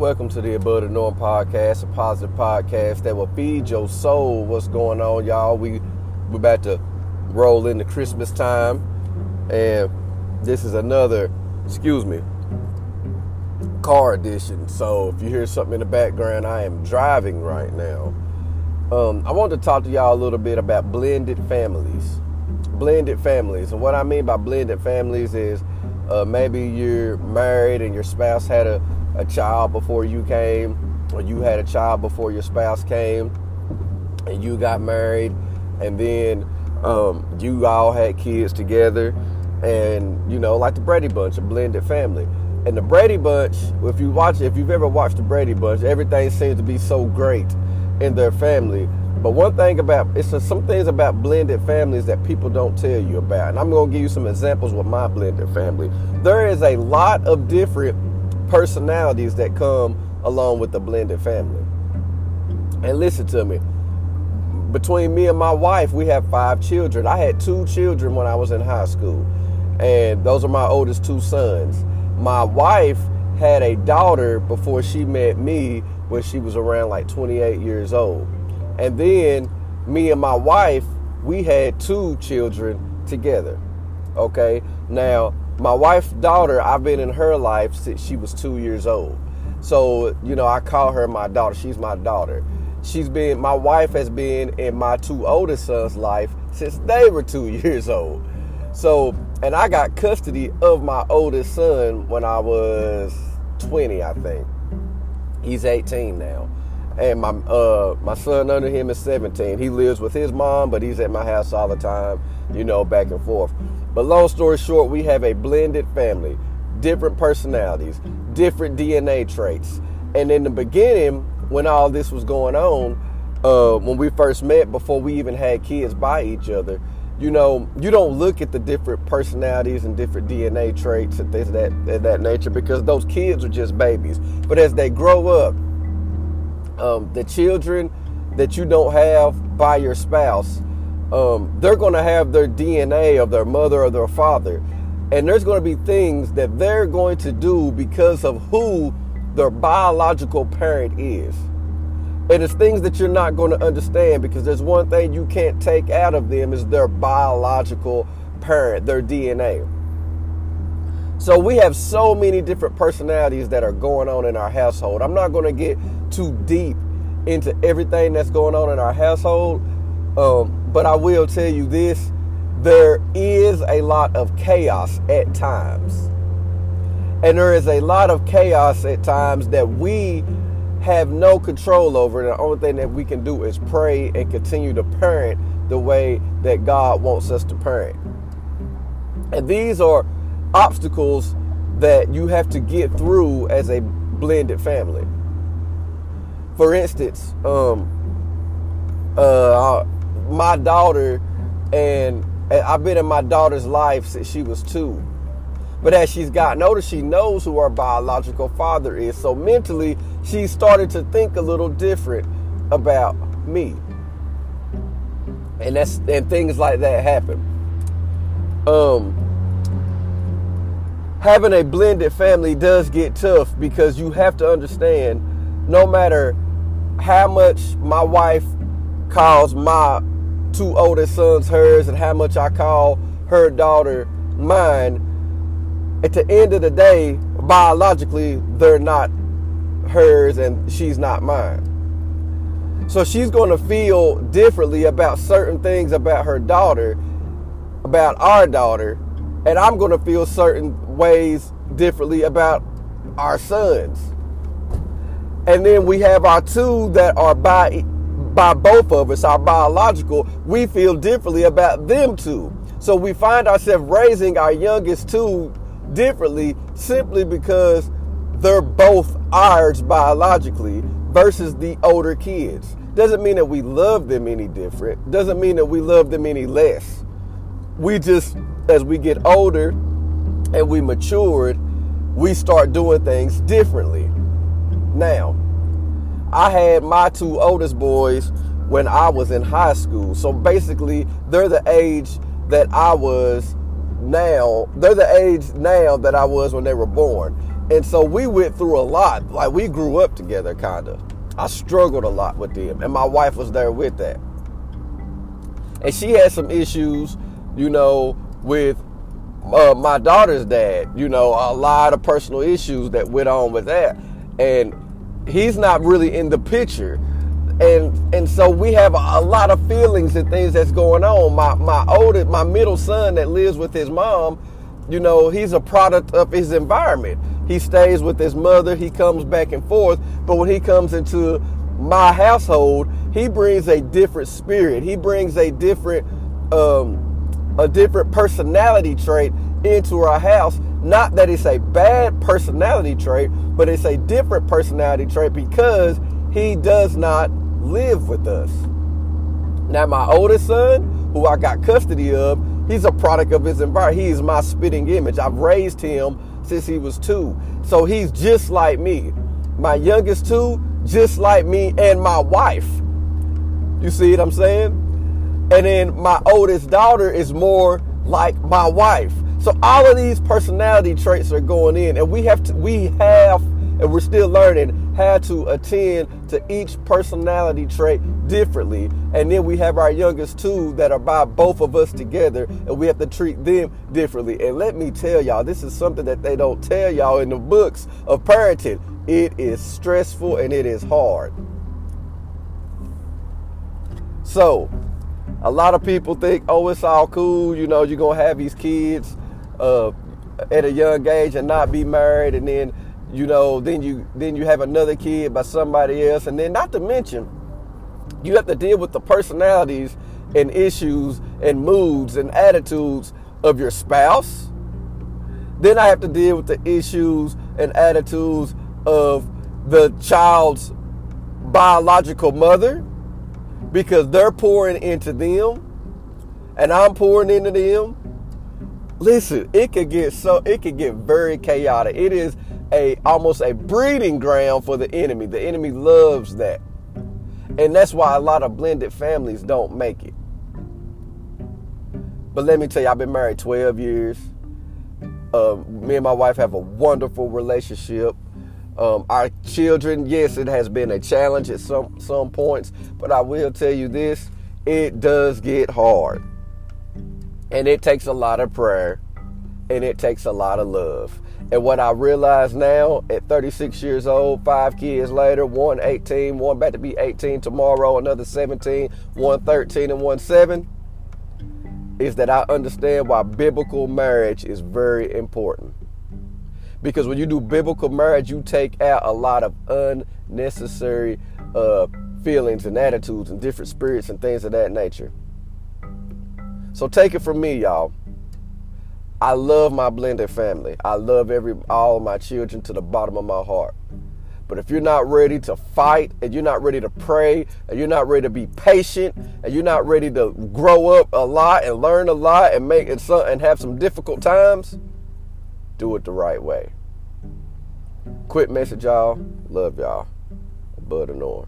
Welcome to the Above the Norm podcast, a positive podcast that will feed your soul. What's going on, y'all? We we're about to roll into Christmas time, and this is another, excuse me, car edition. So if you hear something in the background, I am driving right now. Um, I want to talk to y'all a little bit about blended families. Blended families, and what I mean by blended families is uh, maybe you're married and your spouse had a, a child before you came, or you had a child before your spouse came, and you got married, and then um, you all had kids together, and you know, like the Brady Bunch, a blended family. And the Brady Bunch, if you watch, if you've ever watched the Brady Bunch, everything seems to be so great in their family. But one thing about it's some things about blended families that people don't tell you about. And I'm going to give you some examples with my blended family. There is a lot of different personalities that come along with the blended family. And listen to me. Between me and my wife, we have five children. I had two children when I was in high school. And those are my oldest two sons. My wife had a daughter before she met me when she was around like 28 years old. And then me and my wife, we had two children together. Okay. Now, my wife's daughter, I've been in her life since she was two years old. So, you know, I call her my daughter. She's my daughter. She's been, my wife has been in my two oldest sons' life since they were two years old. So, and I got custody of my oldest son when I was 20, I think. He's 18 now and my uh, my son under him is 17. He lives with his mom, but he's at my house all the time, you know, back and forth. But long story short, we have a blended family, different personalities, different DNA traits. And in the beginning, when all this was going on, uh, when we first met, before we even had kids by each other, you know, you don't look at the different personalities and different DNA traits and things of that, of that nature because those kids are just babies. But as they grow up, um, the children that you don't have by your spouse, um, they're going to have their DNA of their mother or their father. And there's going to be things that they're going to do because of who their biological parent is. And it's things that you're not going to understand because there's one thing you can't take out of them is their biological parent, their DNA. So we have so many different personalities that are going on in our household. I'm not going to get too deep into everything that's going on in our household. Um, but I will tell you this there is a lot of chaos at times. And there is a lot of chaos at times that we have no control over. And the only thing that we can do is pray and continue to parent the way that God wants us to parent. And these are obstacles that you have to get through as a blended family for instance, um, uh, my daughter and I've been in my daughter's life since she was two. But as she's gotten older, she knows who her biological father is. So mentally, she started to think a little different about me. And that's and things like that happen. Um, having a blended family does get tough because you have to understand no matter how much my wife calls my two oldest sons hers and how much I call her daughter mine, at the end of the day, biologically, they're not hers and she's not mine. So she's going to feel differently about certain things about her daughter, about our daughter, and I'm going to feel certain ways differently about our sons. And then we have our two that are by by both of us, our biological, we feel differently about them two. So we find ourselves raising our youngest two differently simply because they're both ours biologically versus the older kids. Doesn't mean that we love them any different. Doesn't mean that we love them any less. We just, as we get older and we matured, we start doing things differently. Now, I had my two oldest boys when I was in high school. So basically, they're the age that I was now. They're the age now that I was when they were born. And so we went through a lot. Like we grew up together, kind of. I struggled a lot with them, and my wife was there with that. And she had some issues, you know, with uh, my daughter's dad. You know, a lot of personal issues that went on with that, and he's not really in the picture. And and so we have a, lot of feelings and things that's going on. My my oldest, my middle son that lives with his mom, you know, he's a product of his environment. He stays with his mother. He comes back and forth. But when he comes into my household, he brings a different spirit. He brings a different, um, a different personality trait into our house. Not that it's a bad personality trait, but it's a different personality trait because he does not live with us. Now, my oldest son, who I got custody of, he's a product of his environment. He is my spitting image. I've raised him since he was two. So he's just like me. My youngest two, just like me and my wife. You see what I'm saying? And then my oldest daughter is more like my wife. So all of these personality traits are going in, and we have to, we have, and we're still learning how to attend to each personality trait differently. And then we have our youngest two that are by both of us together, and we have to treat them differently. And let me tell y'all, this is something that they don't tell y'all in the books of parenting. It is stressful and it is hard. So, a lot of people think, oh, it's all cool. You know, you're to have these kids uh, at a young age and not be married. And then, you know, then you then you have another kid by somebody else. And then not to mention, you have to deal with the personalities and issues and moods and attitudes of your spouse. Then I have to deal with the issues and attitudes of the child's biological mother because they're pouring into them and I'm pouring into them. Listen, it could get so it could get very chaotic. It is a almost a breeding ground for the enemy. The enemy loves that. And that's why a lot of blended families don't make it. But let me tell you, I've been married 12 years. Uh, me and my wife have a wonderful relationship. Um, our children, yes, it has been a challenge at some some points, but I will tell you this: it does get hard, and it takes a lot of prayer, and it takes a lot of love. And what I realize now at 36 years old, five kids later, one 18, one about to be 18 tomorrow, another 17, one 13, and one 7, is that I understand why biblical marriage is very important. Because when you do biblical marriage, you take out a lot of unnecessary uh, feelings and attitudes and different spirits and things of that nature. So take it from me, y'all. I love my blended family. I love every all my children to the bottom of my heart. But if you're not ready to fight and you're not ready to pray and you're not ready to be patient and you're not ready to grow up a lot and learn a lot and make it some, and have some difficult times, do it the right way. Quick message, y'all. Love y'all. Above the Norm.